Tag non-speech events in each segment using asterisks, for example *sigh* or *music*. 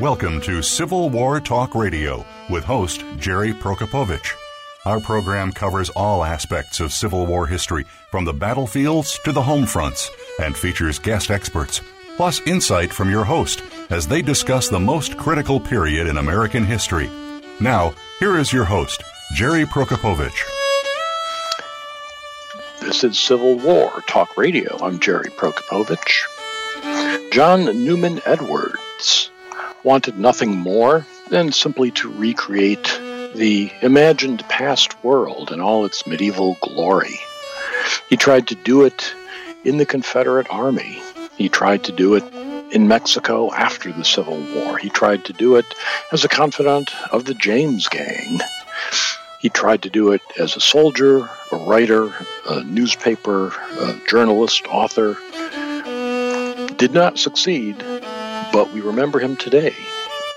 Welcome to Civil War Talk Radio with host Jerry Prokopowicz. Our program covers all aspects of Civil War history, from the battlefields to the home fronts, and features guest experts, plus insight from your host as they discuss the most critical period in American history. Now, here is your host, Jerry Prokopowicz. This is Civil War Talk Radio. I'm Jerry Prokopowicz. John Newman Edwards wanted nothing more than simply to recreate the imagined past world in all its medieval glory. He tried to do it in the Confederate Army. He tried to do it in Mexico after the Civil War. He tried to do it as a confidant of the James Gang. He tried to do it as a soldier, a writer, a newspaper, a journalist, author. Did not succeed, but we remember him today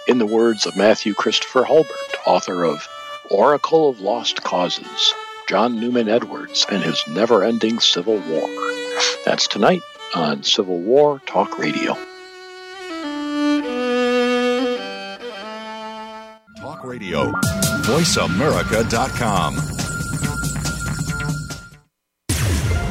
in the words of Matthew Christopher Hulbert, author of Oracle of Lost Causes, John Newman Edwards and his never ending Civil War. That's tonight on Civil War Talk Radio. Talk Radio. VoiceAmerica.com.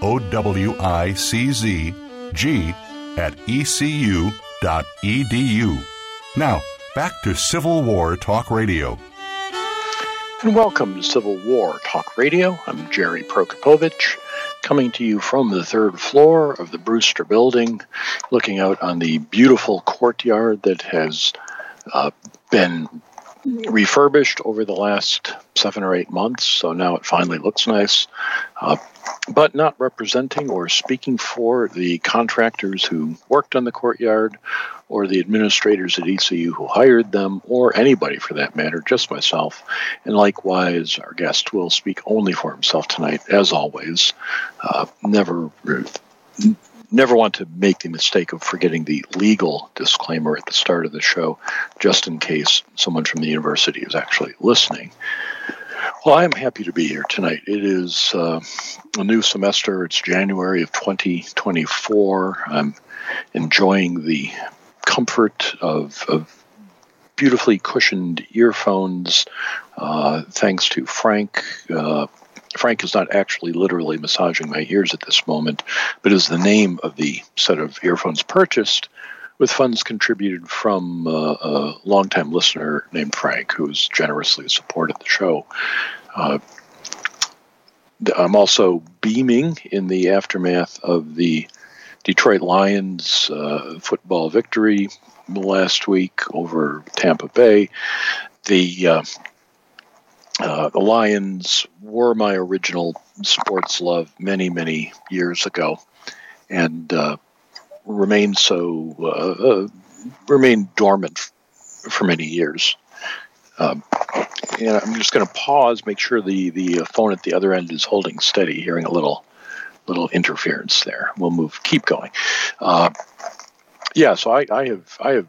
O W I C Z G at ecu.edu. Now, back to Civil War Talk Radio. And welcome to Civil War Talk Radio. I'm Jerry Prokopowicz, coming to you from the third floor of the Brewster Building, looking out on the beautiful courtyard that has uh, been refurbished over the last seven or eight months, so now it finally looks nice. Uh, but not representing or speaking for the contractors who worked on the courtyard or the administrators at ECU who hired them, or anybody for that matter, just myself. And likewise, our guest will speak only for himself tonight, as always. Uh, never never want to make the mistake of forgetting the legal disclaimer at the start of the show, just in case someone from the university is actually listening. Well, I'm happy to be here tonight. It is uh, a new semester. It's January of 2024. I'm enjoying the comfort of, of beautifully cushioned earphones, uh, thanks to Frank. Uh, Frank is not actually literally massaging my ears at this moment, but is the name of the set of earphones purchased with funds contributed from uh, a longtime listener named Frank, who's generously supported the show. Uh, I'm also beaming in the aftermath of the Detroit Lions uh, football victory last week over Tampa Bay. The uh, uh, the Lions were my original sports love many, many years ago, and uh, remain so uh, uh remain dormant for many years. Um, and I'm just going to pause, make sure the the phone at the other end is holding steady. Hearing a little little interference there. We'll move. Keep going. Uh, yeah, so I, I have I have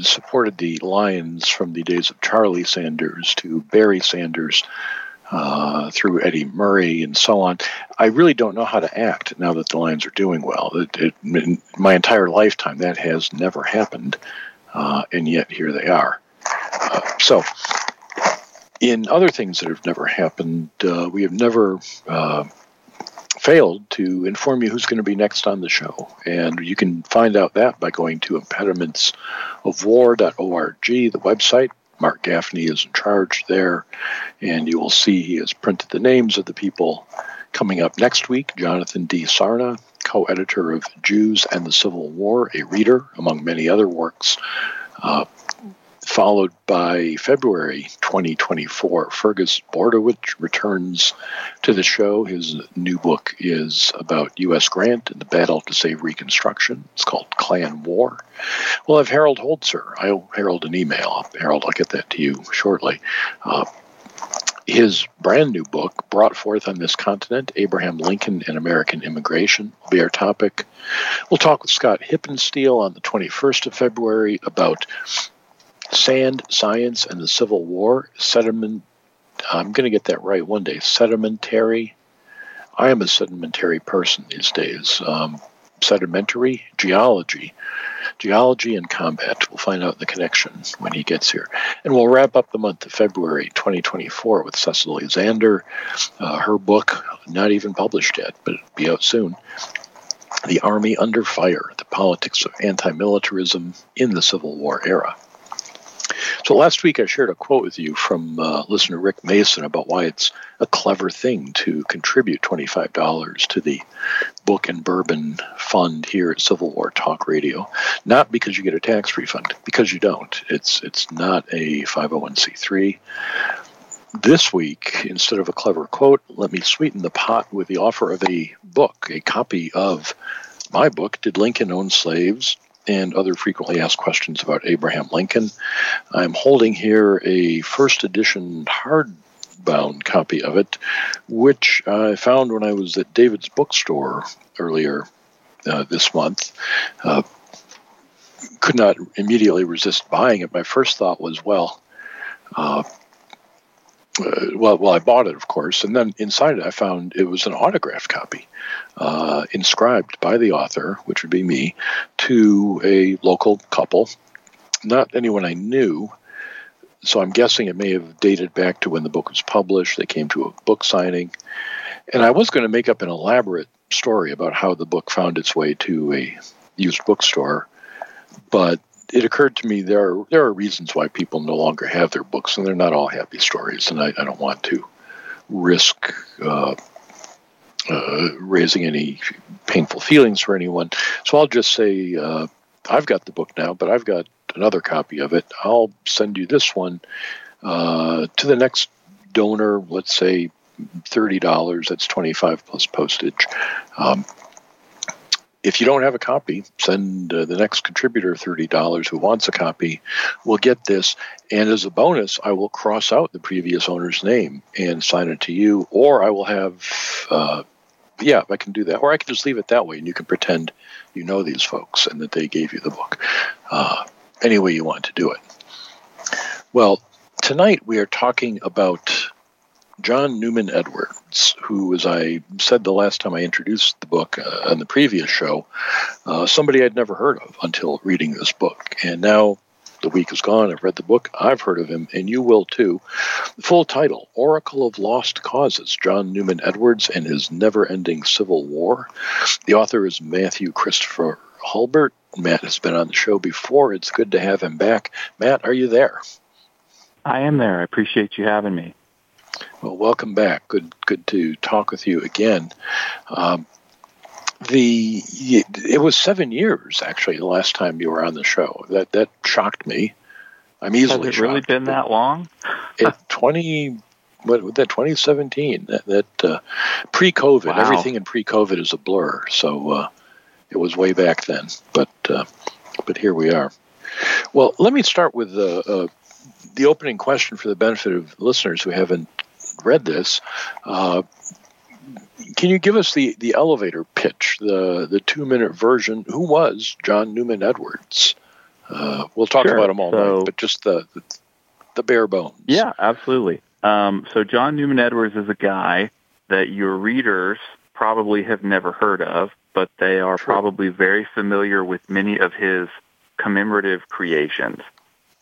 supported the Lions from the days of Charlie Sanders to Barry Sanders uh, through Eddie Murray and so on. I really don't know how to act now that the Lions are doing well. It, it, my entire lifetime, that has never happened, uh, and yet here they are. Uh, so, in other things that have never happened, uh, we have never uh, failed to inform you who's going to be next on the show. And you can find out that by going to impedimentsofwar.org, the website. Mark Gaffney is in charge there, and you will see he has printed the names of the people coming up next week. Jonathan D. Sarna, co editor of Jews and the Civil War, a reader, among many other works. Uh, followed by February 2024. Fergus Bordewich returns to the show. His new book is about U.S. Grant and the battle to save Reconstruction. It's called Klan War. We'll have Harold Holzer. I'll Harold an email. Harold, I'll get that to you shortly. Uh, his brand new book, brought forth on this continent, Abraham Lincoln and American Immigration, will be our topic. We'll talk with Scott Hippensteel on the 21st of February about Sand, Science, and the Civil War, sediment. I'm going to get that right one day. Sedimentary. I am a sedimentary person these days. Um, sedimentary geology, geology and combat. We'll find out the connection when he gets here, and we'll wrap up the month of February 2024 with Cecily Zander. Uh, her book, not even published yet, but it'll be out soon. The Army Under Fire: The Politics of Anti-Militarism in the Civil War Era. So last week I shared a quote with you from uh, listener Rick Mason about why it's a clever thing to contribute $25 to the Book and Bourbon Fund here at Civil War Talk Radio. Not because you get a tax refund, because you don't. It's it's not a 501c3. This week, instead of a clever quote, let me sweeten the pot with the offer of a book, a copy of my book, Did Lincoln Own Slaves? And other frequently asked questions about Abraham Lincoln. I'm holding here a first edition hardbound copy of it, which I found when I was at David's bookstore earlier uh, this month. Uh, could not immediately resist buying it. My first thought was, well, uh, uh, well, well, I bought it, of course, and then inside it, I found it was an autographed copy, uh, inscribed by the author, which would be me, to a local couple, not anyone I knew. So I'm guessing it may have dated back to when the book was published. They came to a book signing, and I was going to make up an elaborate story about how the book found its way to a used bookstore, but it occurred to me there are there are reasons why people no longer have their books, and they're not all happy stories. And I, I don't want to risk uh, uh, raising any painful feelings for anyone. So I'll just say uh, I've got the book now, but I've got another copy of it. I'll send you this one uh, to the next donor. Let's say thirty dollars. That's twenty five plus postage. Um, if you don't have a copy, send uh, the next contributor $30 who wants a copy. We'll get this. And as a bonus, I will cross out the previous owner's name and sign it to you, or I will have, uh, yeah, I can do that. Or I can just leave it that way and you can pretend you know these folks and that they gave you the book. Uh, any way you want to do it. Well, tonight we are talking about John Newman Edwards, who, as I said the last time I introduced the book uh, on the previous show, uh, somebody I'd never heard of until reading this book. And now the week is gone. I've read the book. I've heard of him, and you will too. The full title Oracle of Lost Causes John Newman Edwards and His Never Ending Civil War. The author is Matthew Christopher Hulbert. Matt has been on the show before. It's good to have him back. Matt, are you there? I am there. I appreciate you having me. Well, welcome back. Good, good to talk with you again. Um, the it was seven years actually the last time you were on the show. That that shocked me. I'm easily. Has it really been that long? *laughs* it twenty. What that 2017? That, that uh, pre-COVID, wow. everything in pre-COVID is a blur. So uh, it was way back then, but uh, but here we are. Well, let me start with uh, uh, the opening question for the benefit of listeners who haven't read this. Uh, can you give us the, the elevator pitch, the, the two minute version? Who was John Newman Edwards? Uh, we'll talk sure. about him all so, night, but just the, the, the bare bones. Yeah, absolutely. Um, so John Newman Edwards is a guy that your readers probably have never heard of, but they are True. probably very familiar with many of his commemorative creations.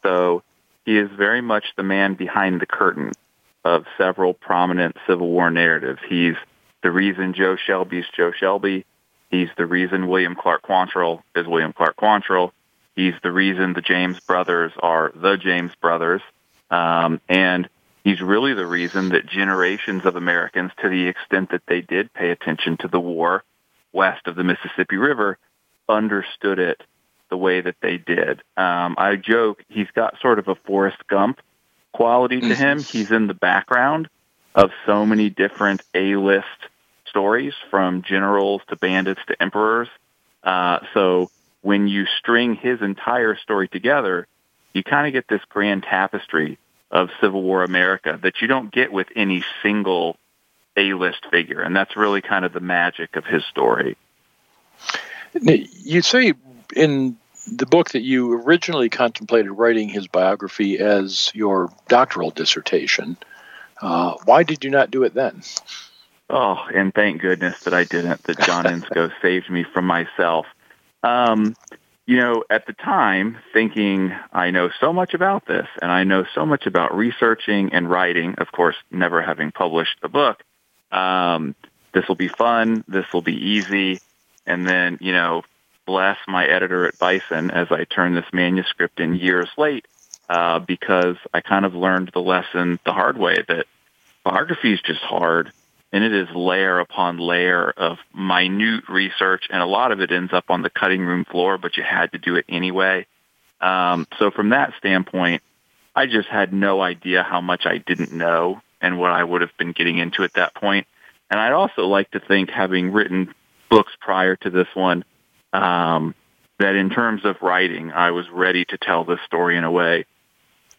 So he is very much the man behind the curtain of several prominent Civil War narratives. He's the reason Joe Shelby's Joe Shelby. He's the reason William Clarke Quantrill is William Clarke Quantrill. He's the reason the James brothers are the James brothers. Um, and he's really the reason that generations of Americans, to the extent that they did pay attention to the war west of the Mississippi River, understood it the way that they did. Um, I joke he's got sort of a Forrest Gump quality to him. Mm-hmm. He's in the background of so many different A-list stories, from generals to bandits to emperors. Uh, so when you string his entire story together, you kind of get this grand tapestry of Civil War America that you don't get with any single A-list figure, and that's really kind of the magic of his story. You say in the book that you originally contemplated writing his biography as your doctoral dissertation. Uh, why did you not do it then? Oh, and thank goodness that I didn't. That John *laughs* Inscoe saved me from myself. Um, you know, at the time, thinking I know so much about this and I know so much about researching and writing, of course, never having published a book, um, this will be fun, this will be easy. And then, you know, bless my editor at Bison as I turn this manuscript in years late, uh, because I kind of learned the lesson the hard way that biography is just hard and it is layer upon layer of minute research, and a lot of it ends up on the cutting room floor, but you had to do it anyway. Um, so from that standpoint, I just had no idea how much I didn't know and what I would have been getting into at that point. And I'd also like to think, having written books prior to this one, um, that in terms of writing, I was ready to tell this story in a way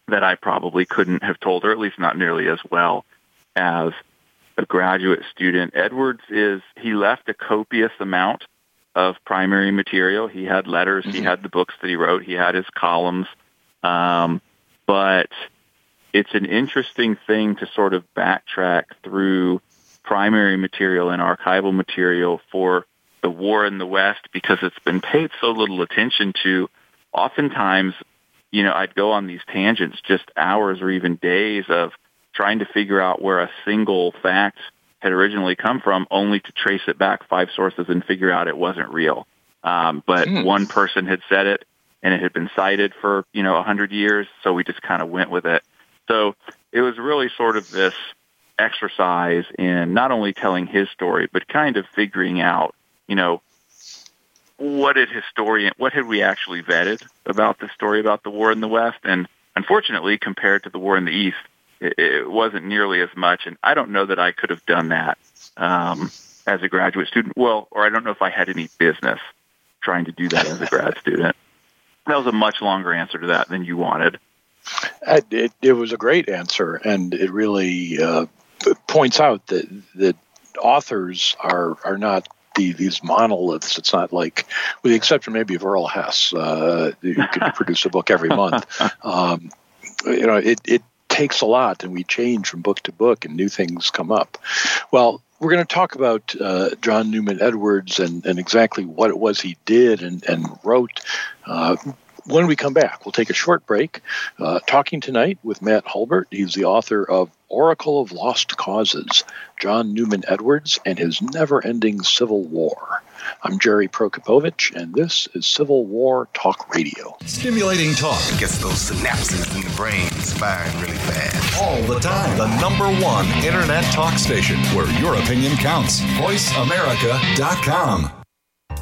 that I probably couldn't have told, or at least not nearly as well as a graduate student. Edwards is, he left a copious amount of primary material. He had letters, mm-hmm. he had the books that he wrote, he had his columns. Um, but it's an interesting thing to sort of backtrack through primary material and archival material for the war in the West because it's been paid so little attention to. Oftentimes, you know, I'd go on these tangents, just hours or even days of trying to figure out where a single fact had originally come from, only to trace it back five sources and figure out it wasn't real. Um, but mm. one person had said it, and it had been cited for you know a hundred years, so we just kind of went with it. So it was really sort of this exercise in not only telling his story, but kind of figuring out, you know, what did historian, what had we actually vetted about the story about the war in the West? And unfortunately, compared to the war in the East, it, it wasn't nearly as much. And I don't know that I could have done that um, as a graduate student. Well, or I don't know if I had any business trying to do that as a grad student. That was a much longer answer to that than you wanted. Uh, it, it was a great answer, and it really uh, points out that that authors are are not the, these monoliths. It's not like, with the exception maybe of Earl Hess, uh, who can *laughs* produce a book every month. Um, you know, it, it takes a lot, and we change from book to book, and new things come up. Well, we're going to talk about uh, John Newman Edwards and, and exactly what it was he did and, and wrote. Uh, when we come back, we'll take a short break. Uh, talking tonight with Matt Hulbert. He's the author of Oracle of Lost Causes John Newman Edwards and His Never Ending Civil War. I'm Jerry Prokopowicz, and this is Civil War Talk Radio. Stimulating talk it gets those synapses in the brain firing really fast. All the time. The number one internet talk station where your opinion counts. VoiceAmerica.com.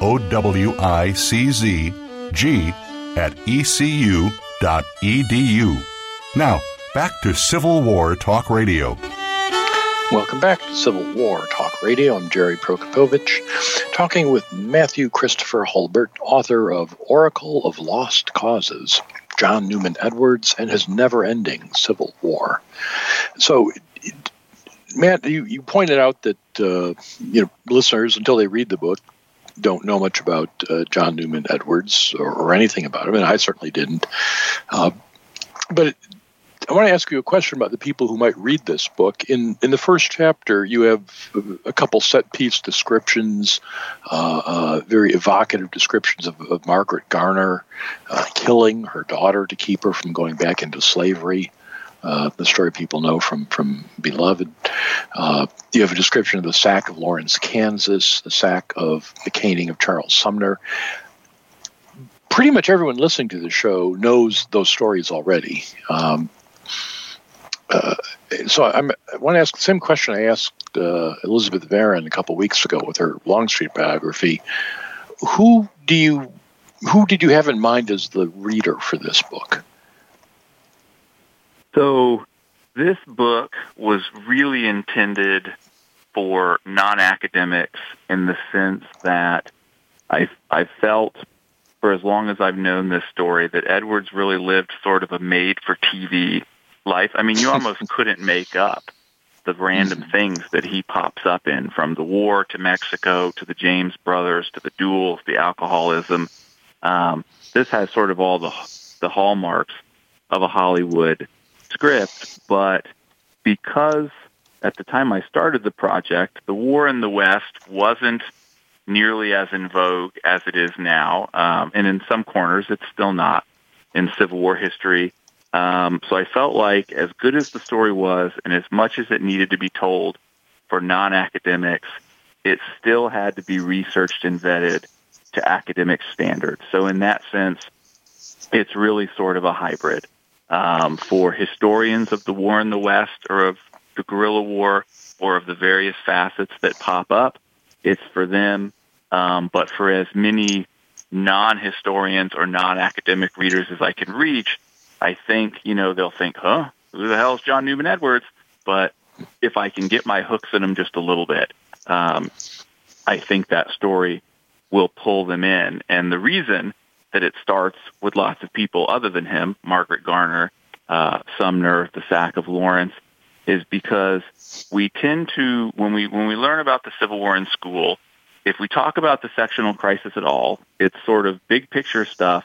O W I C Z G at ecu.edu. Now, back to Civil War Talk Radio. Welcome back to Civil War Talk Radio. I'm Jerry Prokopowicz, talking with Matthew Christopher Hulbert, author of Oracle of Lost Causes, John Newman Edwards, and his never ending Civil War. So, Matt, you, you pointed out that uh, you know listeners, until they read the book, don't know much about uh, John Newman Edwards or, or, anything about him, and I certainly didn't. Uh, but I want to ask you a question about the people who might read this book. In in the first chapter, you have a couple set piece descriptions, uh, uh, very evocative descriptions of, of Margaret Garner uh, killing her daughter to keep her from going back into slavery. Uh, the story people know from from Beloved. Uh, you have a description of the sack of Lawrence, Kansas, the sack of the caning of Charles Sumner pretty much everyone listening to the show knows those stories already. Um, uh, so I'm, i want to ask the same question I asked uh, Elizabeth Varon a couple weeks ago with her Longstreet biography. Who do you who did you have in mind as the reader for this book? So this book was really intended for non-academics in the sense that I I felt for as long as I've known this story that Edwards really lived sort of a made-for-TV life. I mean, you almost *laughs* couldn't make up the random mm-hmm. things that he pops up in from the war to Mexico to the James brothers to the duels, the alcoholism. Um, this has sort of all the the hallmarks of a Hollywood script, but because at the time I started the project, the war in the West wasn't nearly as in vogue as it is now, um, and in some corners it's still not in Civil War history. Um, so I felt like as good as the story was and as much as it needed to be told for non-academics, it still had to be researched and vetted to academic standards. So in that sense, it's really sort of a hybrid. Um, for historians of the war in the West or of the guerrilla war or of the various facets that pop up, it's for them. Um, but for as many non-historians or non-academic readers as I can reach, I think, you know, they'll think, huh, who the hell is John Newman Edwards? But if I can get my hooks in them just a little bit, um, I think that story will pull them in. And the reason that it starts with lots of people other than him, Margaret Garner, uh, Sumner, the sack of Lawrence, is because we tend to, when we, when we learn about the Civil War in school, if we talk about the sectional crisis at all, it's sort of big picture stuff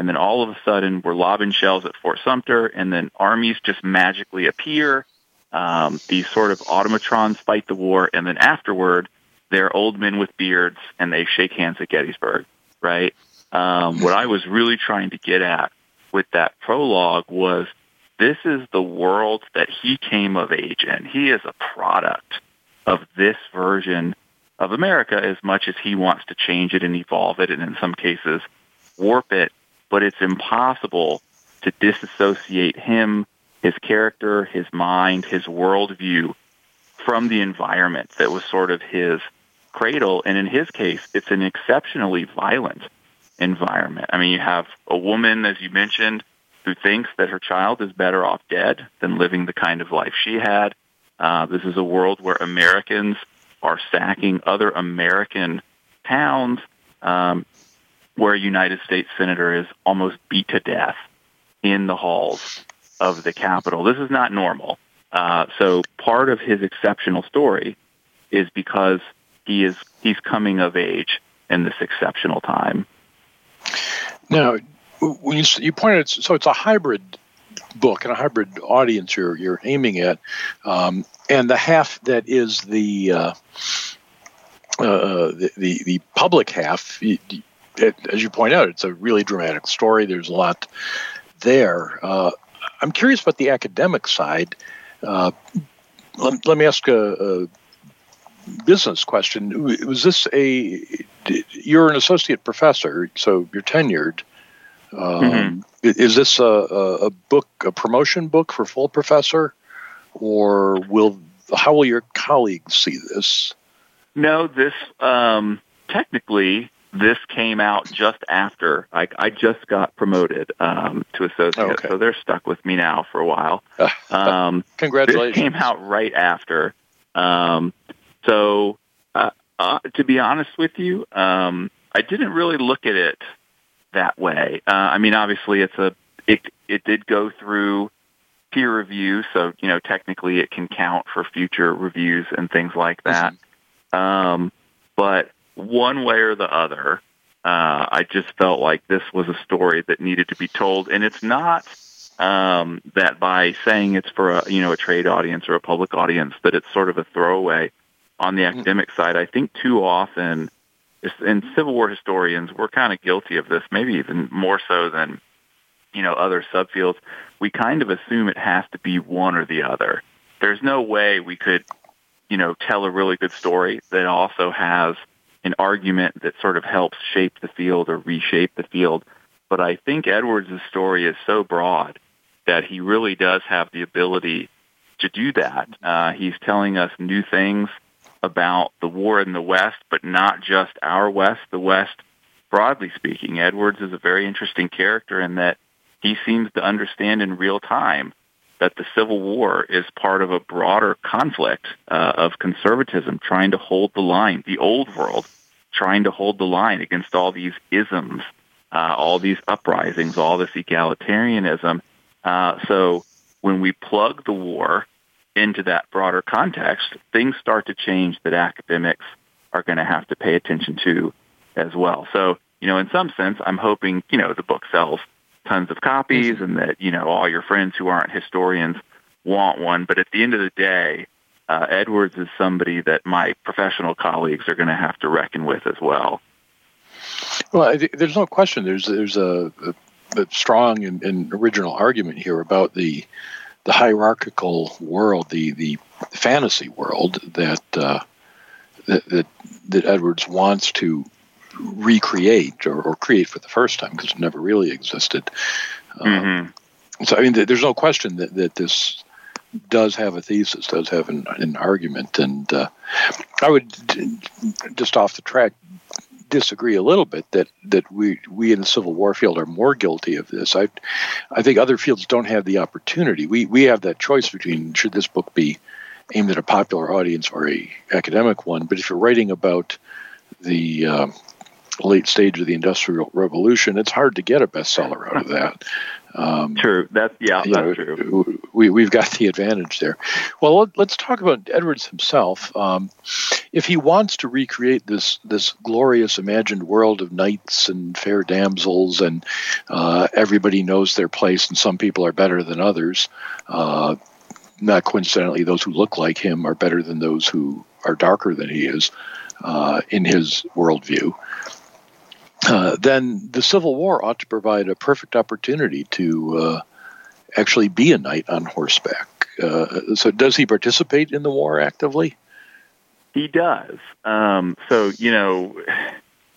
and then all of a sudden we're lobbing shells at Fort Sumter, and then armies just magically appear. Um, these sort of automatrons fight the war, and then afterward, they're old men with beards, and they shake hands at Gettysburg, right? Um, what I was really trying to get at with that prologue was this is the world that he came of age in. He is a product of this version of America as much as he wants to change it and evolve it, and in some cases, warp it but it's impossible to disassociate him, his character, his mind, his worldview from the environment that was sort of his cradle. And in his case, it's an exceptionally violent environment. I mean, you have a woman, as you mentioned, who thinks that her child is better off dead than living the kind of life she had. Uh, this is a world where Americans are sacking other American towns. Um, where a United States senator is almost beat to death in the halls of the Capitol. This is not normal. Uh, so part of his exceptional story is because he is he's coming of age in this exceptional time. Now, when you you pointed so it's a hybrid book and a hybrid audience you're you're aiming at, um, and the half that is the uh, uh, the, the, the public half. It, as you point out, it's a really dramatic story. There's a lot there. Uh, I'm curious about the academic side. Uh, let, let, me ask a, a, business question. Was this a? You're an associate professor, so you're tenured. Um, mm-hmm. Is this a, a, book, a promotion book for full professor, or will how will your colleagues see this? No, this um, technically this came out just after I, I just got promoted um, to associate, okay. so they're stuck with me now for a while. Um, *laughs* Congratulations! This came out right after. Um, so, uh, uh, to be honest with you, um, I didn't really look at it that way. Uh, I mean, obviously, it's a it it did go through peer review, so you know technically it can count for future reviews and things like that. Um, but one way or the other, uh, I just felt like this was a story that needed to be told, and it's not um, that by saying it's for a you know a trade audience or a public audience that it's sort of a throwaway on the mm-hmm. academic side. I think too often, and Civil War historians, we're kind of guilty of this, maybe even more so than you know other subfields. We kind of assume it has to be one or the other. There's no way we could, you know, tell a really good story that also has an argument that sort of helps shape the field or reshape the field. But I think Edwards' story is so broad that he really does have the ability to do that. Uh, he's telling us new things about the war in the West, but not just our West, the West broadly speaking. Edwards is a very interesting character in that he seems to understand in real time that the Civil War is part of a broader conflict uh, of conservatism trying to hold the line, the old world trying to hold the line against all these isms, uh, all these uprisings, all this egalitarianism. Uh, so when we plug the war into that broader context, things start to change that academics are going to have to pay attention to as well. So, you know, in some sense, I'm hoping, you know, the book sells tons of copies mm-hmm. and that, you know, all your friends who aren't historians want one. But at the end of the day, uh, Edwards is somebody that my professional colleagues are going to have to reckon with as well. Well, there's no question. There's there's a, a, a strong and, and, original argument here about the the hierarchical world, the the fantasy world that uh, that, that, that Edwards wants to recreate or, or, create for the first time because it never really existed. Um, mm-hmm. So I mean, there's no question that that this does have a thesis, does have an, an argument, and uh, I would just off the track disagree a little bit that that we we in the Civil War field are more guilty of this. I I think other fields don't have the opportunity. We we have that choice between should this book be aimed at a popular audience or a academic one. But if you're writing about the uh, late stage of the Industrial Revolution, it's hard to get a bestseller out of that. Um, true. That's yeah. That's know, true. We we've got the advantage there. Well, let, us talk about Edwards himself. Um, if he wants to recreate this this glorious imagined world of knights and fair damsels, and uh, everybody knows their place, and some people are better than others. Uh, not coincidentally, those who look like him are better than those who are darker than he is uh, in his worldview. Uh, then the Civil War ought to provide a perfect opportunity to uh, actually be a knight on horseback. Uh, so, does he participate in the war actively? He does. Um, so, you know,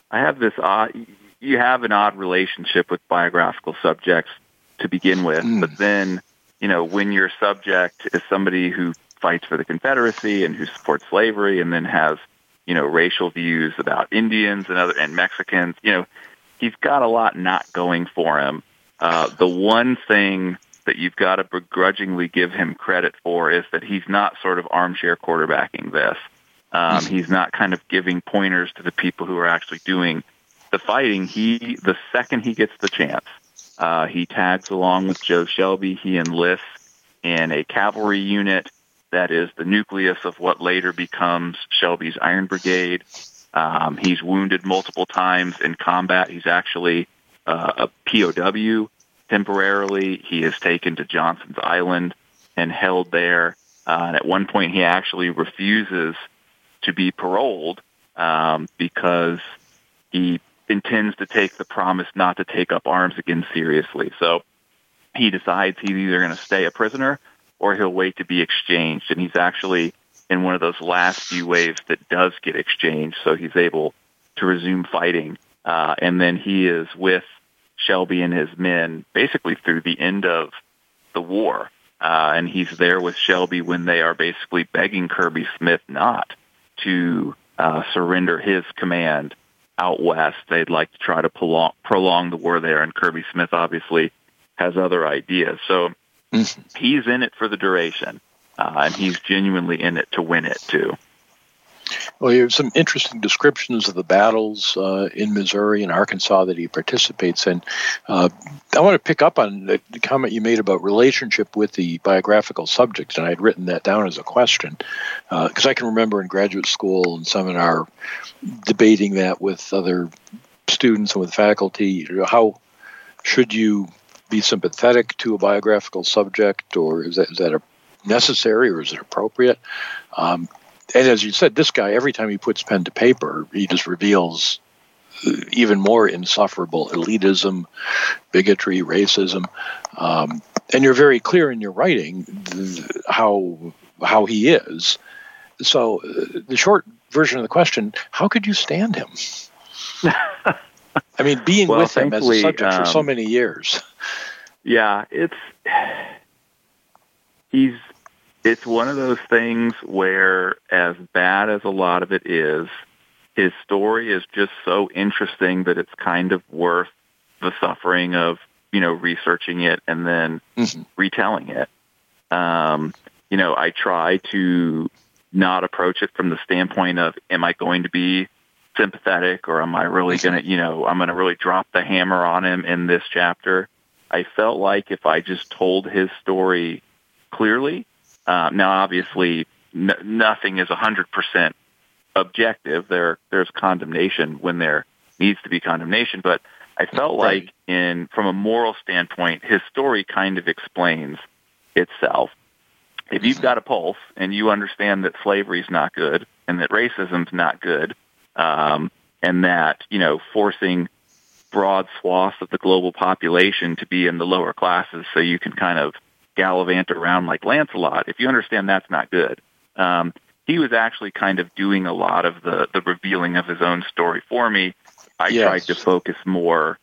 I have this odd. You have an odd relationship with biographical subjects to begin with, mm. but then, you know, when your subject is somebody who fights for the Confederacy and who supports slavery, and then has you know, racial views about Indians and other and Mexicans. You know, he's got a lot not going for him. Uh, the one thing that you've got to begrudgingly give him credit for is that he's not sort of armchair quarterbacking this. Um, he's not kind of giving pointers to the people who are actually doing the fighting. He, the second he gets the chance, uh, he tags along with Joe Shelby. He enlists in a cavalry unit that is the nucleus of what later becomes Shelby's Iron Brigade. Um, he's wounded multiple times in combat. He's actually uh, a POW temporarily. He is taken to Johnson's Island and held there. Uh, and at one point, he actually refuses to be paroled um, because he intends to take the promise not to take up arms again seriously. So he decides he's either going to stay a prisoner or he'll wait to be exchanged. And he's actually in one of those last few waves that does get exchanged, so he's able to resume fighting. Uh, and then he is with Shelby and his men basically through the end of the war. Uh, and he's there with Shelby when they are basically begging Kirby Smith not to uh, surrender his command out west. They'd like to try to prolong, prolong the war there, and Kirby Smith obviously has other ideas. So *laughs* he's in it for the duration, uh, and he's genuinely in it to win it too. Well, you have some interesting descriptions of the battles uh, in Missouri and Arkansas that he participates in. Uh, I want to pick up on the comment you made about relationship with the biographical subject, and I had written that down as a question because uh, I can remember in graduate school and seminar debating that with other students and with faculty. How should you be sympathetic to a biographical subject, or is that is that necessary or is it appropriate? Um, and as you said, this guy, every time he puts pen to paper, he just reveals even more insufferable elitism, bigotry, racism. Um, and you're very clear in your writing th- how how he is. So uh, the short version of the question: How could you stand him? *laughs* I mean, being well, with him as a subject um, for so um, many years. Yeah, it's he's it's one of those things where, as bad as a lot of it is, his story is just so interesting that it's kind of worth the suffering of, you know, researching it and then mm-hmm. retelling it. Um, you know, I try to not approach it from the standpoint of, am I going to be sympathetic or am I really mm-hmm. going to, you know, I'm going to really drop the hammer on him in this chapter. I felt like if I just told his story clearly, uh, now, obviously, n- nothing is 100% objective. There, there's condemnation when there needs to be condemnation, but I felt right. like, in from a moral standpoint, his story kind of explains itself. If you've got a pulse and you understand that slavery is not good and that racism's not good, um, and that you know forcing broad swaths of the global population to be in the lower classes so you can kind of gallivant around like Lancelot, if you understand that's not good. Um, he was actually kind of doing a lot of the, the revealing of his own story for me. I yes. tried to focus more,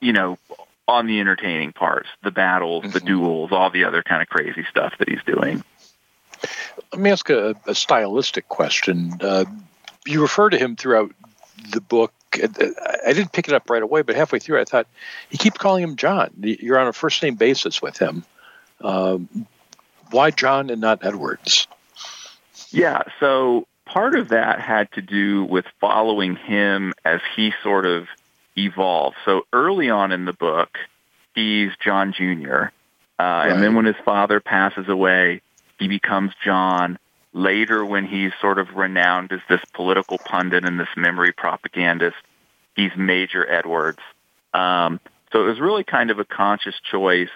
you know, on the entertaining parts, the battles, mm-hmm. the duels, all the other kind of crazy stuff that he's doing. Let me ask a, a stylistic question. Uh, you refer to him throughout the book. I didn't pick it up right away, but halfway through, I thought he keeps calling him John. You're on a first name basis with him. Um, why John and not Edwards? Yeah, so part of that had to do with following him as he sort of evolved. So early on in the book, he's John Jr., uh, right. and then when his father passes away, he becomes John. Later, when he's sort of renowned as this political pundit and this memory propagandist, he's Major Edwards. Um, so it was really kind of a conscious choice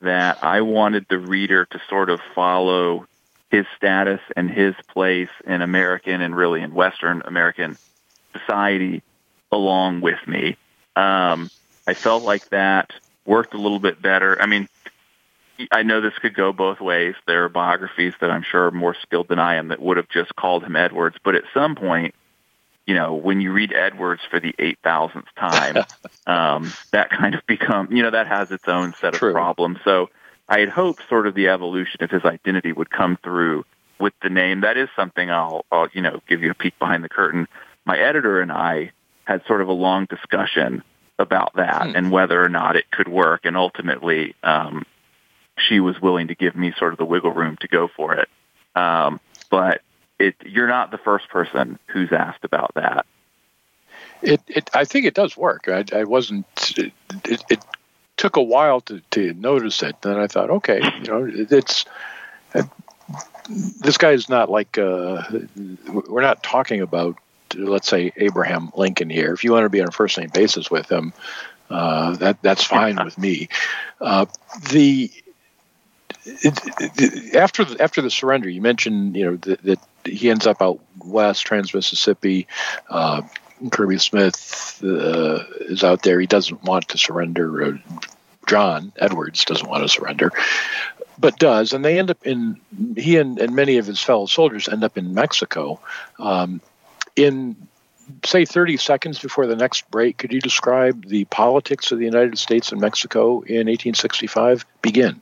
that I wanted the reader to sort of follow his status and his place in American and really in Western American society along with me. Um, I felt like that worked a little bit better. I mean, I know this could go both ways. There are biographies that I'm sure are more skilled than I am that would have just called him Edwards. But at some point, you know, when you read Edwards for the 8,000th time, *laughs* um, that kind of become, you know, that has its own set of True. problems. So I had hoped sort of the evolution of his identity would come through with the name. That is something I'll, I'll, you know, give you a peek behind the curtain. My editor and I had sort of a long discussion about that hmm. and whether or not it could work. And ultimately, um, she was willing to give me sort of the wiggle room to go for it. Um, but it you're not the first person who's asked about that. It, it I think it does work. I, I wasn't. It, it, took a while to, to notice it. Then I thought, okay, you know, it, it's. This guy is not like uh, we're not talking about let's say Abraham Lincoln here. If you want to be on a first name basis with him, Uh, that that's fine with me. Uh, the after the, after the surrender, you mentioned you know that, that he ends up out west, Trans Mississippi. Uh, Kirby Smith uh, is out there. He doesn't want to surrender. Uh, John Edwards doesn't want to surrender, but does, and they end up in he and, and many of his fellow soldiers end up in Mexico. Um, in say 30 seconds before the next break, could you describe the politics of the United States and Mexico in 1865? Begin.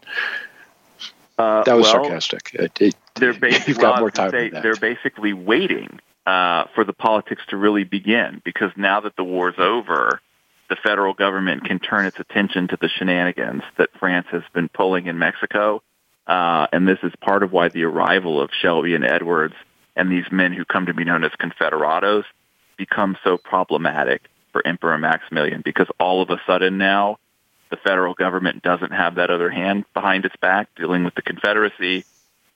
Uh, that was well, sarcastic. It, it, they're basically, *laughs* you've got more time say. They're basically waiting uh, for the politics to really begin because now that the war's over, the federal government can turn its attention to the shenanigans that France has been pulling in Mexico. Uh, and this is part of why the arrival of Shelby and Edwards and these men who come to be known as Confederados become so problematic for Emperor Maximilian because all of a sudden now the federal government doesn't have that other hand behind its back dealing with the Confederacy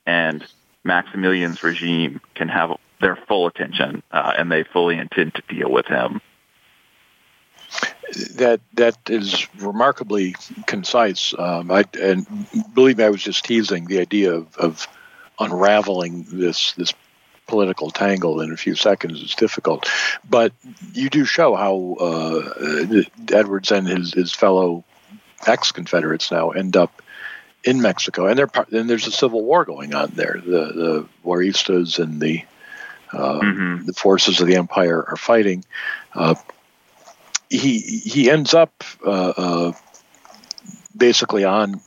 and Maximilian's regime can have their full attention uh, and they fully intend to deal with him that that is remarkably concise. Um, I, and believe me, I was just teasing the idea of, of unraveling this this political tangle in a few seconds is difficult. But you do show how uh, Edwards and his, his fellow ex Confederates now end up in Mexico, and, and there's a civil war going on there. The the Juaristas and the uh, mm-hmm. the forces of the empire are fighting. Uh, he he ends up uh, uh, basically on.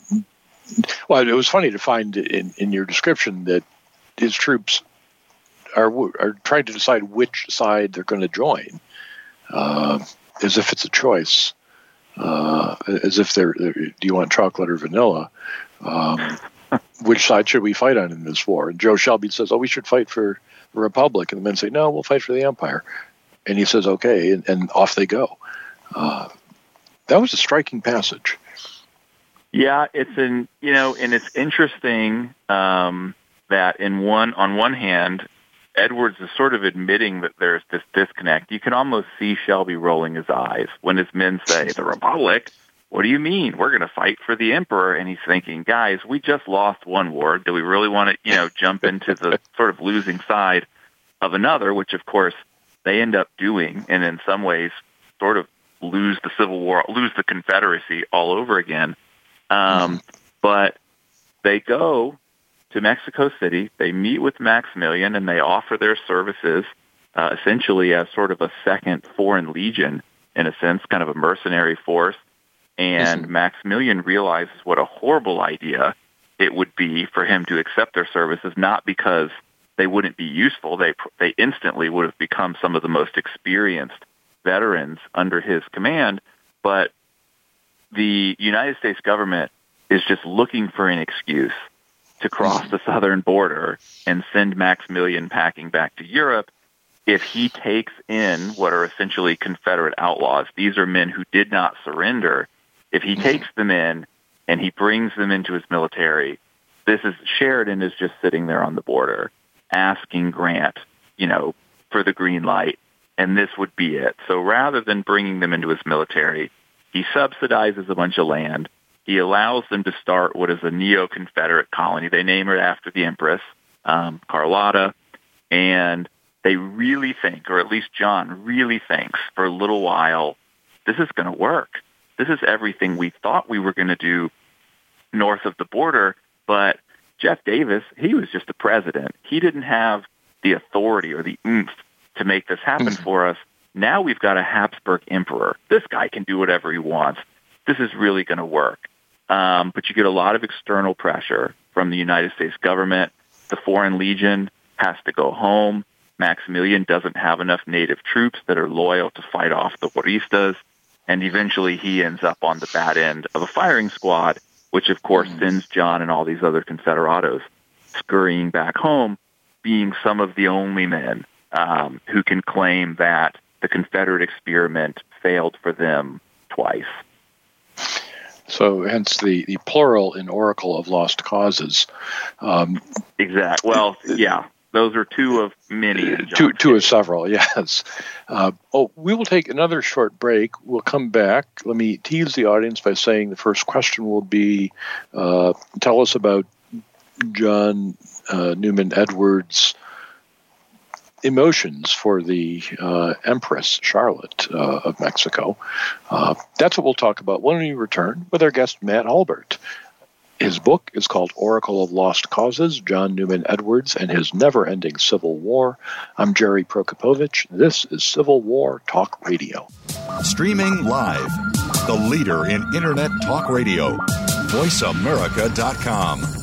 Well, it was funny to find in, in your description that his troops are are trying to decide which side they're going to join, uh, as if it's a choice, uh, as if they're, they're, do you want chocolate or vanilla? Um, *laughs* which side should we fight on in this war? And Joe Shelby says, "Oh, we should fight for the Republic," and the men say, "No, we'll fight for the Empire." And he says, "Okay," and, and off they go. Uh, that was a striking passage. Yeah, it's an you know, and it's interesting um, that in one on one hand, Edwards is sort of admitting that there's this disconnect. You can almost see Shelby rolling his eyes when his men say, "The Republic." What do you mean? We're going to fight for the emperor, and he's thinking, guys, we just lost one war. Do we really want to, you know, jump into the sort of losing side of another? Which, of course, they end up doing, and in some ways, sort of lose the Civil War, lose the Confederacy all over again. Um, mm-hmm. But they go to Mexico City, they meet with Maximilian, and they offer their services uh, essentially as sort of a second foreign legion, in a sense, kind of a mercenary force. And. Maximilian realizes what a horrible idea it would be for him to accept their services, not because they wouldn't be useful. They they instantly would have become some of the most experienced veterans under his command, but the United States government is just looking for an excuse to cross the southern border and send Maximilian packing back to Europe if he takes in what are essentially Confederate outlaws. These are men who did not surrender. If he mm-hmm. takes them in and he brings them into his military, this is Sheridan is just sitting there on the border asking Grant, you know, for the green light and this would be it. So rather than bringing them into his military, he subsidizes a bunch of land. He allows them to start what is a neo-Confederate colony. They name it after the Empress, um, Carlotta, and they really think, or at least John really thinks for a little while, this is going to work. This is everything we thought we were going to do north of the border, but Jeff Davis, he was just the president. He didn't have the authority or the oomph to make this happen mm-hmm. for us. Now we've got a Habsburg emperor. This guy can do whatever he wants. This is really going to work. Um, but you get a lot of external pressure from the United States government. The Foreign Legion has to go home. Maximilian doesn't have enough native troops that are loyal to fight off the Juaristas. And eventually he ends up on the bad end of a firing squad, which of course mm. sends John and all these other Confederados scurrying back home, being some of the only men um, who can claim that the Confederate experiment failed for them twice. So, hence the, the plural in Oracle of Lost Causes. Um, exact. Well, yeah. those are two of many. Two, two of several, *laughs* yes. Uh, oh, we will take another short break. We'll come back. Let me tease the audience by saying the first question will be uh, tell us about John uh, Newman Edwards' emotions for the uh, Empress Charlotte uh, of Mexico. Uh, that's what we'll talk about when we return with our guest Matt Hulbert. His book is called Oracle of Lost Causes John Newman Edwards and His Never Ending Civil War. I'm Jerry Prokopowicz. This is Civil War Talk Radio. Streaming live, the leader in Internet Talk Radio, VoiceAmerica.com.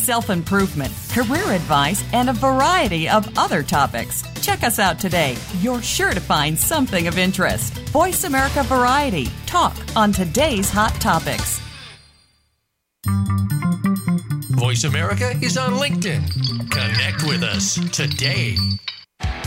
self improvement, career advice, and a variety of other topics. Check us out today. You're sure to find something of interest. Voice America Variety. Talk on today's hot topics. Voice America is on LinkedIn. Connect with us today.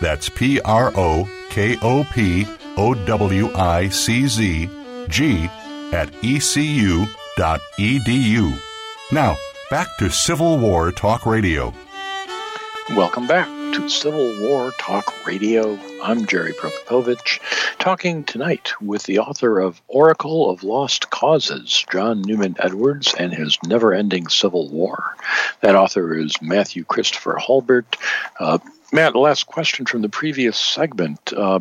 That's P R O K O P O W I C Z G at ecu.edu. Now, back to Civil War Talk Radio. Welcome back to Civil War Talk Radio. I'm Jerry Prokopowicz, talking tonight with the author of Oracle of Lost Causes, John Newman Edwards, and his never ending Civil War. That author is Matthew Christopher Hulbert. Uh, Matt, last question from the previous segment. Uh,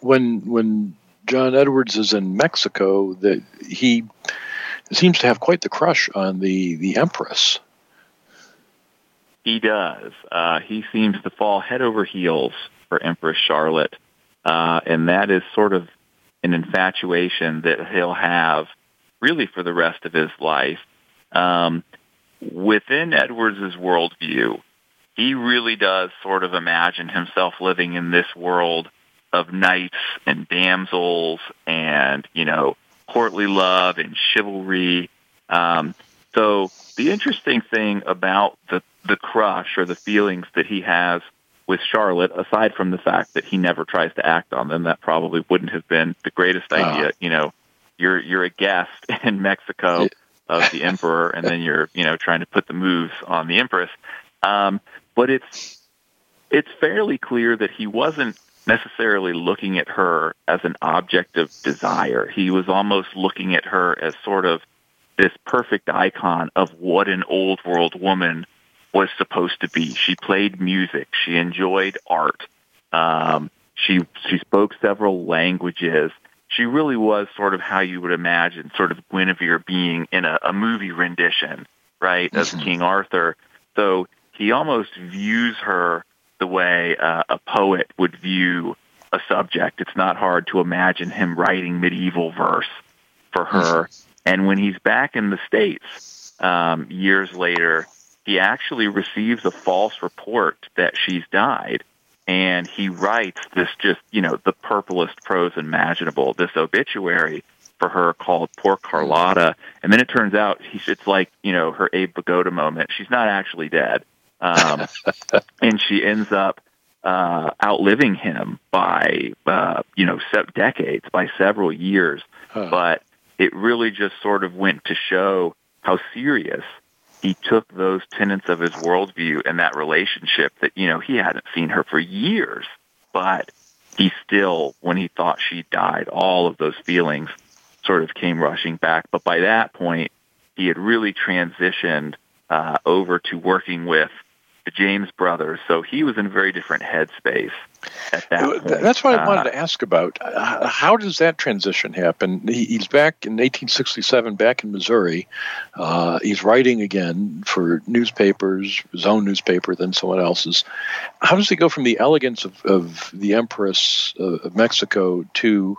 when when John Edwards is in Mexico, that he seems to have quite the crush on the, the Empress. He does. Uh, he seems to fall head over heels for Empress Charlotte, uh, and that is sort of an infatuation that he'll have really for the rest of his life. Um, within Edwards's worldview, he really does sort of imagine himself living in this world of knights and damsels and you know courtly love and chivalry. Um, so the interesting thing about the the crush or the feelings that he has with Charlotte, aside from the fact that he never tries to act on them, that probably wouldn't have been the greatest idea. You know, you're you're a guest *laughs* in Mexico of the emperor, and then you're you know trying to put the moves on the empress. Um, but it's it's fairly clear that he wasn't necessarily looking at her as an object of desire. He was almost looking at her as sort of this perfect icon of what an old world woman was supposed to be. She played music. She enjoyed art. Um, she she spoke several languages. She really was sort of how you would imagine sort of Guinevere being in a, a movie rendition, right, of King Arthur. So he almost views her the way uh, a poet would view a subject. It's not hard to imagine him writing medieval verse for her. *laughs* And when he's back in the States um, years later, he actually receives a false report that she's died. And he writes this just, you know, the purplest prose imaginable, this obituary for her called Poor Carlotta. And then it turns out he's, it's like, you know, her Abe Vigoda moment. She's not actually dead. Um, *laughs* and she ends up uh, outliving him by, uh, you know, se- decades, by several years. Huh. But it really just sort of went to show how serious he took those tenets of his worldview and that relationship that, you know, he hadn't seen her for years, but he still, when he thought she died, all of those feelings sort of came rushing back. But by that point, he had really transitioned uh, over to working with the James brothers. So he was in a very different headspace at that point. That's what I wanted to uh, ask about. How does that transition happen? He's back in 1867, back in Missouri. Uh, he's writing again for newspapers, his own newspaper, then someone else's. How does he go from the elegance of, of the Empress of Mexico to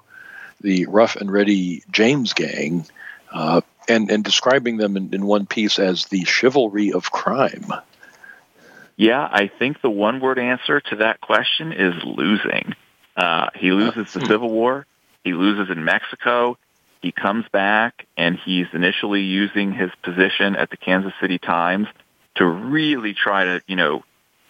the rough and ready James gang? Uh, and, and describing them in, in one piece as the chivalry of crime. Yeah, I think the one word answer to that question is losing. Uh, he loses the Civil War. He loses in Mexico. He comes back and he's initially using his position at the Kansas City Times to really try to, you know,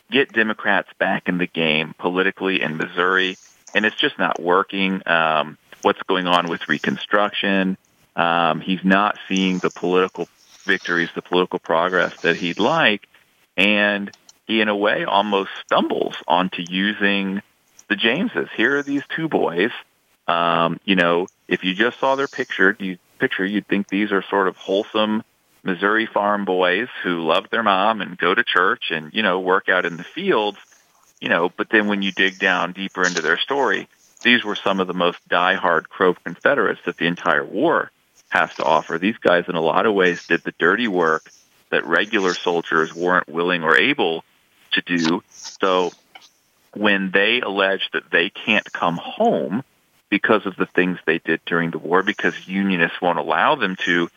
get Democrats back in the game politically in Missouri. And it's just not working. Um, what's going on with Reconstruction? Um, he's not seeing the political victories, the political progress that he'd like. And he in a way almost stumbles onto using the Jameses. Here are these two boys. Um, you know, if you just saw their picture, you picture you'd think these are sort of wholesome Missouri farm boys who love their mom and go to church and you know work out in the fields. You know, but then when you dig down deeper into their story, these were some of the most die-hard Crow Confederates that the entire war has to offer. These guys, in a lot of ways, did the dirty work that regular soldiers weren't willing or able to do. So when they allege that they can't come home because of the things they did during the war, because unionists won't allow them to,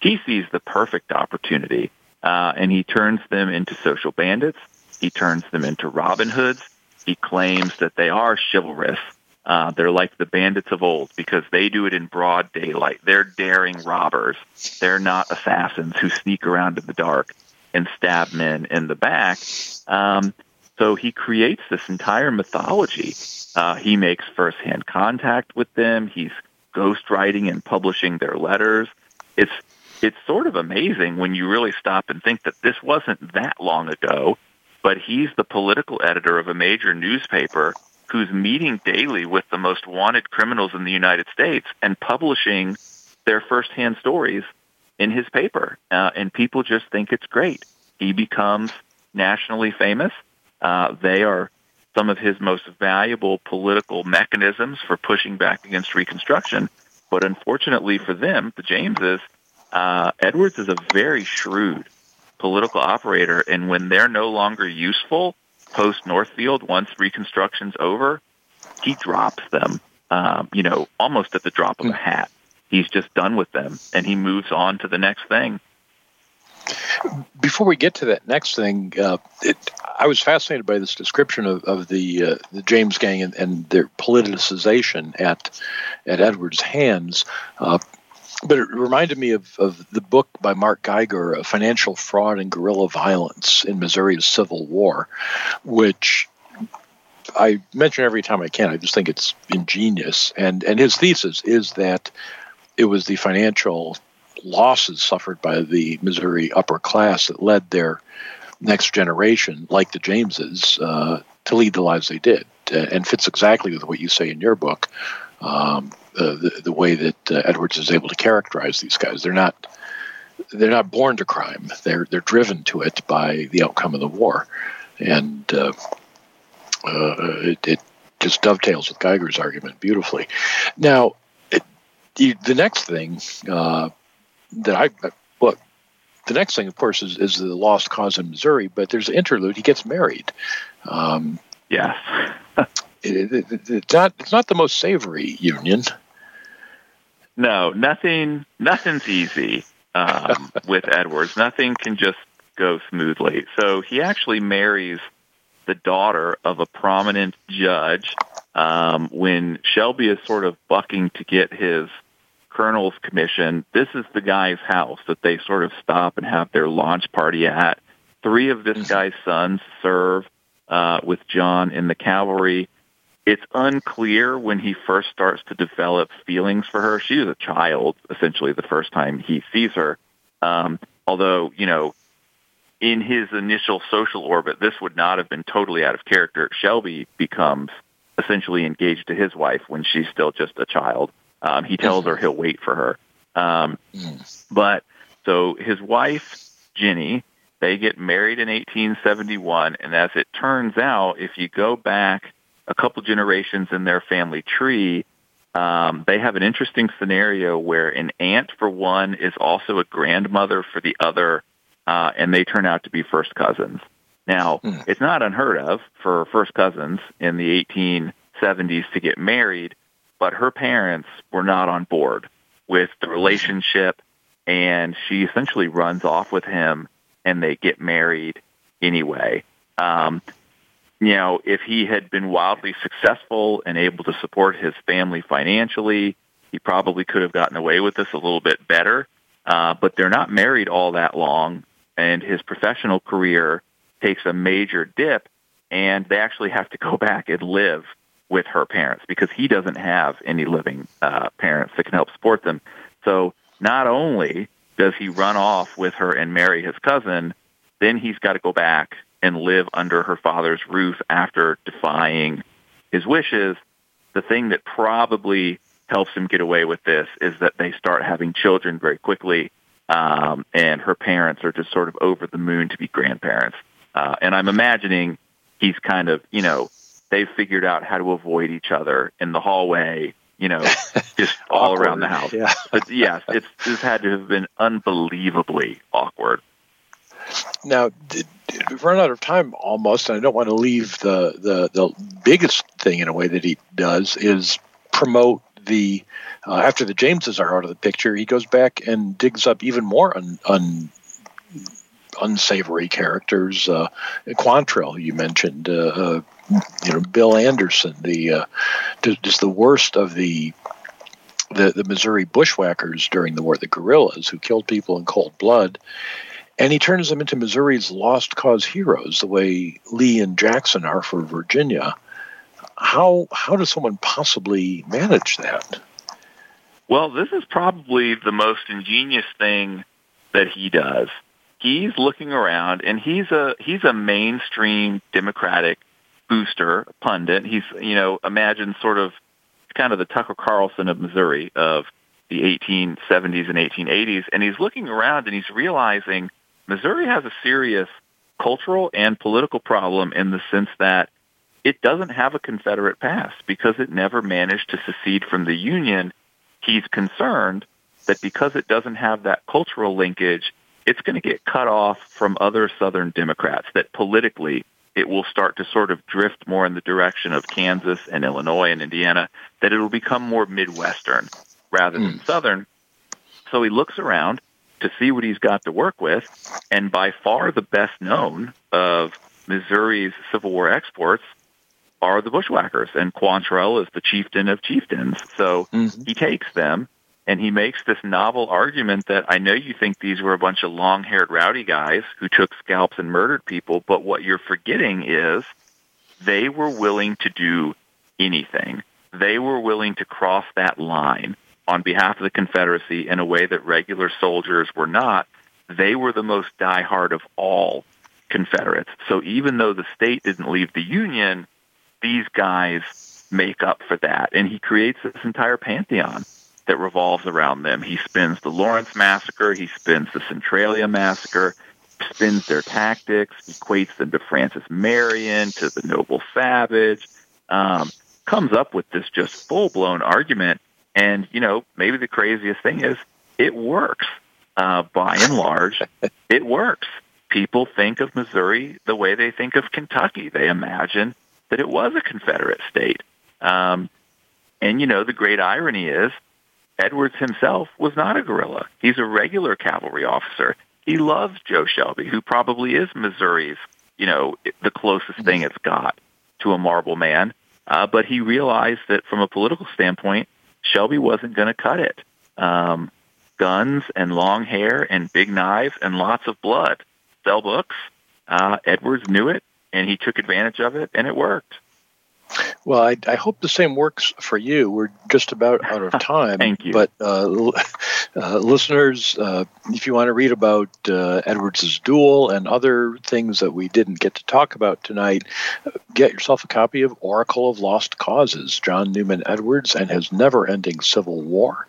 he sees the perfect opportunity. Uh, and he turns them into social bandits. He turns them into Robin Hoods. He claims that they are chivalrous. Uh, they're like the bandits of old because they do it in broad daylight. They're daring robbers. They're not assassins who sneak around in the dark and stab men in the back. Um, so he creates this entire mythology. Uh, he makes firsthand contact with them. He's ghostwriting and publishing their letters. It's it's sort of amazing when you really stop and think that this wasn't that long ago, but he's the political editor of a major newspaper who's meeting daily with the most wanted criminals in the United States and publishing their firsthand stories in his paper, uh, and people just think it's great. He becomes nationally famous. Uh, they are some of his most valuable political mechanisms for pushing back against Reconstruction. But unfortunately for them, the Jameses, uh, Edwards is a very shrewd political operator, and when they're no longer useful post Northfield, once Reconstruction's over, he drops them. Um, you know, almost at the drop of a hat he's just done with them and he moves on to the next thing. Before we get to that next thing, uh, it, I was fascinated by this description of, of the uh, the James Gang and, and, their politicization at at Edwards' hands. Uh, but it reminded me of, of the book by Mark Geiger, Financial Fraud and Guerrilla Violence in Missouri's Civil War, which I mention every time I can. I just think it's ingenious. And, and his thesis is that it was the financial losses suffered by the Missouri upper class that led their next generation, like the Jameses, uh, to lead the lives they did, uh, and fits exactly with what you say in your book. Um, uh, the, the way that uh, Edwards is able to characterize these guys, they're not they're not born to crime. They're they're driven to it by the outcome of the war, and uh, uh, it, it just dovetails with Geiger's argument beautifully. Now, the, the next thing uh, that I well, the next thing, of course, is, is the lost cause in Missouri. But there's an interlude. He gets married. Um, yes. *laughs* it, it, it's not. It's not the most savory union. No, nothing. Nothing's easy um, *laughs* with Edwards. Nothing can just go smoothly. So he actually marries the daughter of a prominent judge um, when Shelby is sort of bucking to get his colonel's commission, this is the guy's house that they sort of stop and have their launch party at. Three of this mm-hmm. guy's sons serve uh, with John in the cavalry. it's unclear when he first starts to develop feelings for her. She was a child, essentially, the first time he sees her. Um, although, you know, in his initial social orbit, this would not have been totally out of character. Shelby becomes essentially engaged to his wife when she's still just a child. Um, he tells her he'll wait for her. Um, but so his wife, Ginny, they get married in 1871, and as it turns out, if you go back a couple generations in their family tree, um, they have an interesting scenario where an aunt for one is also a grandmother for the other, uh, and they turn out to be first cousins. Now, mm. it's not unheard of for first cousins in the 1870s to get married, but her parents were not on board with the relationship, and she essentially runs off with him, and they get married anyway. Um, you know, if he had been wildly successful and able to support his family financially, he probably could have gotten away with this a little bit better. Uh, but they're not married all that long, and his professional career takes a major dip, and they actually have to go *laughs* back and live with her parents because he doesn't have any living uh, parents that can help support them. So not only does he run off with her and marry his cousin, then he's got to go back and live under her father's roof after defying his wishes. The thing that probably helps him get away with this is that they start having children very quickly, um, and her parents are just sort of over the moon to be grandparents. Uh, and I'm imagining he's kind of, you know, they've figured out how to avoid each other in the hallway, you know, *laughs* just all around the house. Yeah. but yes, it's this had to have been unbelievably awkward. Now, we've run out of time almost, and I don't want to leave the, the, the biggest thing in a way that he does is promote the uh, after the Jameses are out of the picture, he goes back and digs up even more un, un unsavory characters. Uh, Quantrill, you mentioned, uh, uh, you know, Bill Anderson, the uh, just the worst of the, the the Missouri bushwhackers during the war, the guerrillas who killed people in cold blood, and he turns them into Missouri's lost cause heroes, the way Lee and Jackson are for Virginia. How how does someone possibly manage that? Well, this is probably the most ingenious thing that he does. He's looking around, and he's a he's a mainstream Democratic booster pundit. He's you know imagine sort of kind of the Tucker Carlson of Missouri of the 1870s and 1880s, and he's looking around and he's realizing Missouri has a serious cultural and political problem in the sense that it doesn't have a Confederate past because it never managed to secede from the Union. He's concerned that because it doesn't have that cultural linkage, it's going to get cut off from other Southern Democrats, that politically it will start to sort of drift more in the direction of Kansas and Illinois and Indiana, that it will become more Midwestern rather than mm. Southern. So he looks around to see what he's got to work with. And by far the best known of Missouri's Civil War exports are the bushwhackers, and Quantrill is the chieftain of chieftains. So mm-hmm. he takes them and he makes this novel argument that I know you think these were a bunch of long-haired rowdy guys who took scalps and murdered people, but what you're forgetting is they were willing to do anything. They were willing to cross that line on behalf of the Confederacy in a way that regular soldiers were not, they were the most diehard of all Confederates. So even though the state didn't leave the Union, these guys make up for that. And he creates this entire pantheon that revolves around them. He spins the Lawrence Massacre, he spins the Centralia Massacre, spins their tactics, equates them to Francis Marion, to the Noble Savage, um, comes up with this just full blown argument and, you know, maybe the craziest thing is it works. Uh, by and large, *laughs* it works. People think of Missouri the way they think of Kentucky. They imagine that it was a Confederate state. Um, and, you know, the great irony is Edwards himself was not a guerrilla. He's a regular cavalry officer. He loves Joe Shelby, who probably is Missouri's, you know, the closest thing it's got to a marble man. Uh, but he realized that from a political standpoint, Shelby wasn't going to cut it. Um, guns and long hair and big knives and lots of blood. Sell books. Uh, Edwards knew it, and he took advantage of it, and it worked. Well, I, I, hope the same works for you. We're just about out of *laughs* time. Thank you. But uh, uh, listeners, uh, if you want to read about uh, Edwards's duel and other things that we didn't get to talk about tonight, get yourself a copy of Oracle of Lost Causes, John Newman Edwards and His Never-Ending Civil War,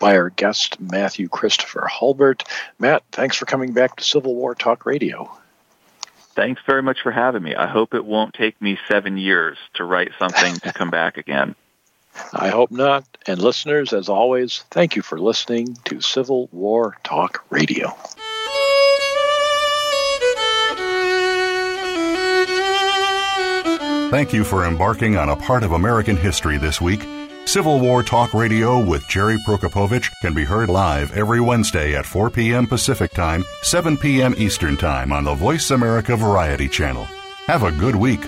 by our guest Matthew Christopher Hulbert. Matt, thanks for coming back to Civil War Talk Radio. Thanks very much for having me. I hope it won't take me seven years to write something to come back again. I hope not. And listeners, as always, thank you for listening to Civil War Talk Radio. Thank you for embarking on a part of American history this week. Civil War Talk Radio with Jerry Prokopowicz can be heard live every Wednesday at 4 p.m. Pacific Time, 7 p.m. Eastern Time on the Voice America Variety Channel. Have a good week.